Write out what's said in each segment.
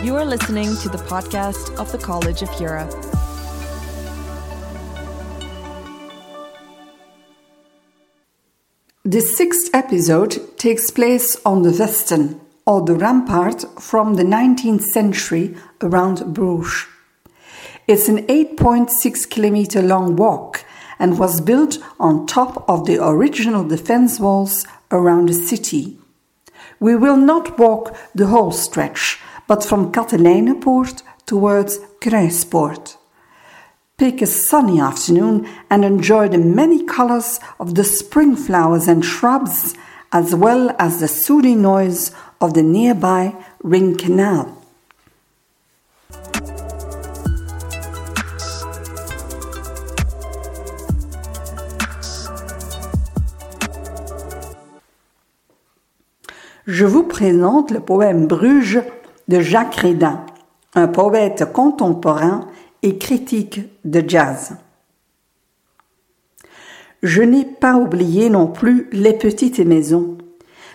You are listening to the podcast of the College of Europe. The sixth episode takes place on the Vesten, or the rampart from the 19th century around Bruges. It's an 8.6 kilometer long walk and was built on top of the original defense walls around the city. We will not walk the whole stretch, but from Katelijnepoort towards Kruispoort. Pick a sunny afternoon and enjoy the many colors of the spring flowers and shrubs, as well as the soothing noise of the nearby Ring Canal. Je vous présente le poème Bruges de Jacques Rédin, un poète contemporain et critique de jazz. Je n'ai pas oublié non plus les petites maisons,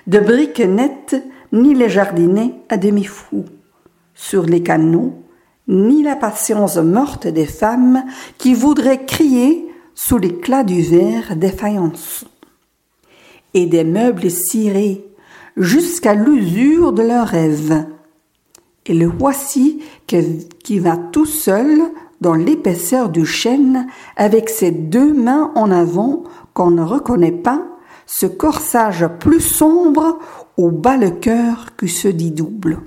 de briques nettes, ni les jardinets à demi-fous, sur les canaux, ni la patience morte des femmes qui voudraient crier sous l'éclat du verre des faïences, et des meubles cirés jusqu'à l'usure de leurs rêves. Et le voici qui va tout seul dans l'épaisseur du chêne avec ses deux mains en avant qu'on ne reconnaît pas, ce corsage plus sombre où bat le cœur qui se dit double.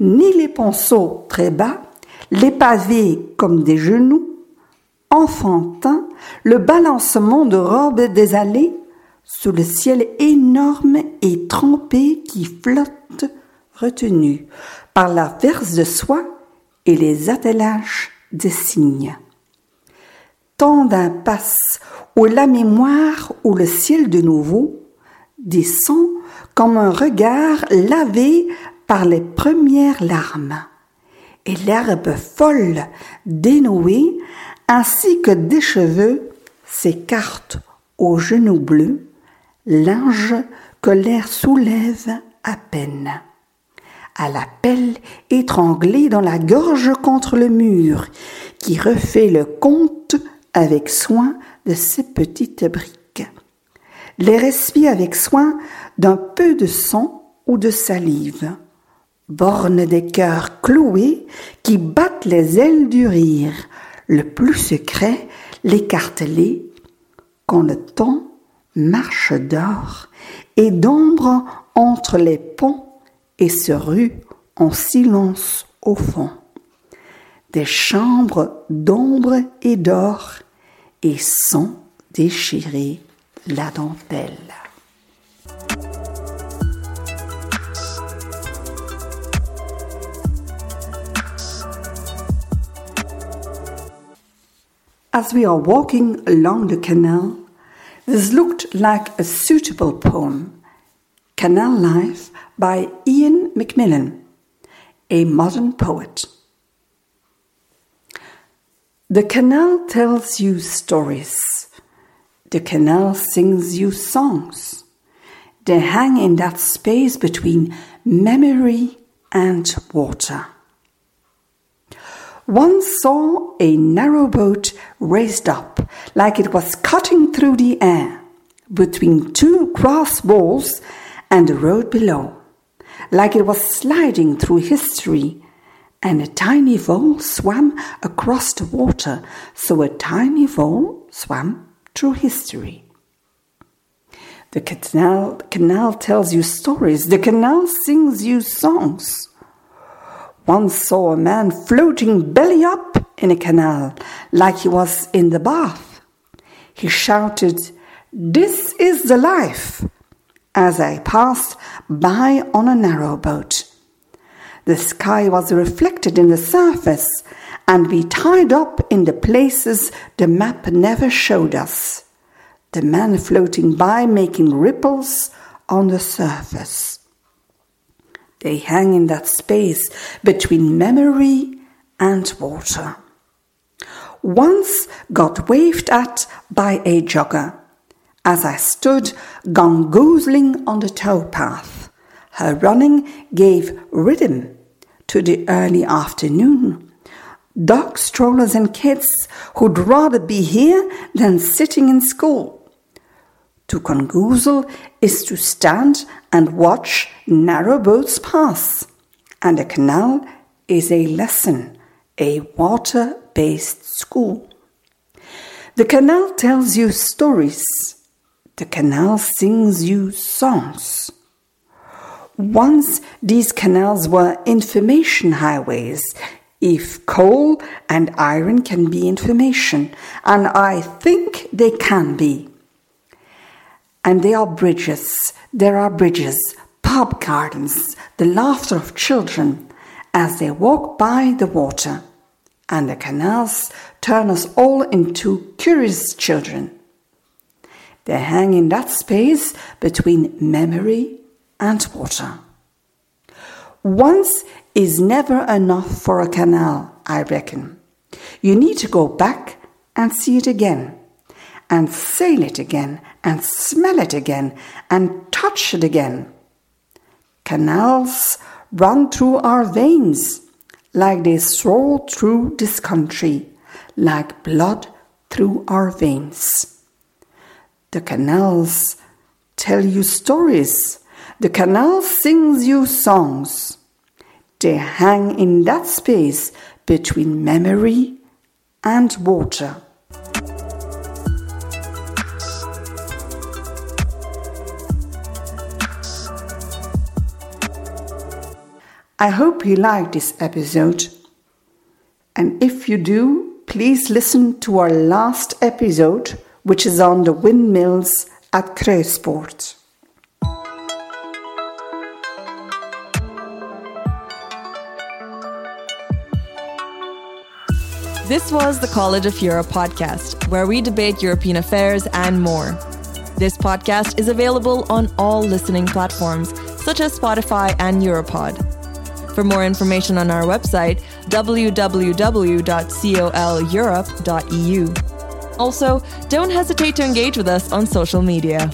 Ni les ponceaux très bas, les pavés comme des genoux, enfantin, le balancement de robes des allées, sous le ciel énorme et trempé qui flotte, retenu par la verse de soie et les attelages de cygnes. Tant d'impasses où la mémoire ou le ciel de nouveau descend comme un regard lavé par les premières larmes, et l'herbe folle, dénouée, ainsi que des cheveux, s'écarte aux genoux bleus linge que l'air soulève à peine. À la pelle étranglée dans la gorge contre le mur, qui refait le compte avec soin de ses petites briques. Les respire avec soin d'un peu de sang ou de salive. Borne des cœurs cloués qui battent les ailes du rire, le plus secret, l'écartelé, quand le temps marche d'or et d'ombre entre les ponts et se rue en silence au fond. Des chambres d'ombre et d'or et sans déchirer la dentelle. As we are walking along the canal, This looked like a suitable poem, Canal Life by Ian McMillan, a modern poet. The canal tells you stories. The canal sings you songs. They hang in that space between memory and water. One saw a narrow boat raised up like it was cutting through the air between two grass walls and the road below, like it was sliding through history, and a tiny vole swam across the water, so a tiny vole swam through history. The canal, canal tells you stories, the canal sings you songs. One saw a man floating belly up in a canal like he was in the bath. He shouted, This is the life! As I passed by on a narrow boat. The sky was reflected in the surface, and we tied up in the places the map never showed us. The man floating by making ripples on the surface. They hang in that space between memory and water. Once got waved at by a jogger as I stood gongoozling on the towpath. Her running gave rhythm to the early afternoon. Dog strollers and kids who'd rather be here than sitting in school. To gongoozle is to stand and watch narrow boats pass, and a canal is a lesson, a water based school. The canal tells you stories. The canal sings you songs. Once these canals were information highways. If coal and iron can be information, and I think they can be. And they are bridges, there are bridges, pub gardens, the laughter of children as they walk by the water. And the canals turn us all into curious children. They hang in that space between memory and water. Once is never enough for a canal, I reckon. You need to go back and see it again, and sail it again, and smell it again, and touch it again. Canals run through our veins like they stroll through this country, like blood through our veins. The canals tell you stories. The canal sings you songs. They hang in that space between memory and water. I hope you liked this episode. And if you do, please listen to our last episode, which is on the windmills at Kruispoort. This was the College of Europe podcast, where we debate European affairs and more. This podcast is available on all listening platforms, such as Spotify and Europod. For more information on our website, www.coleurope.eu. Also, don't hesitate to engage with us on social media.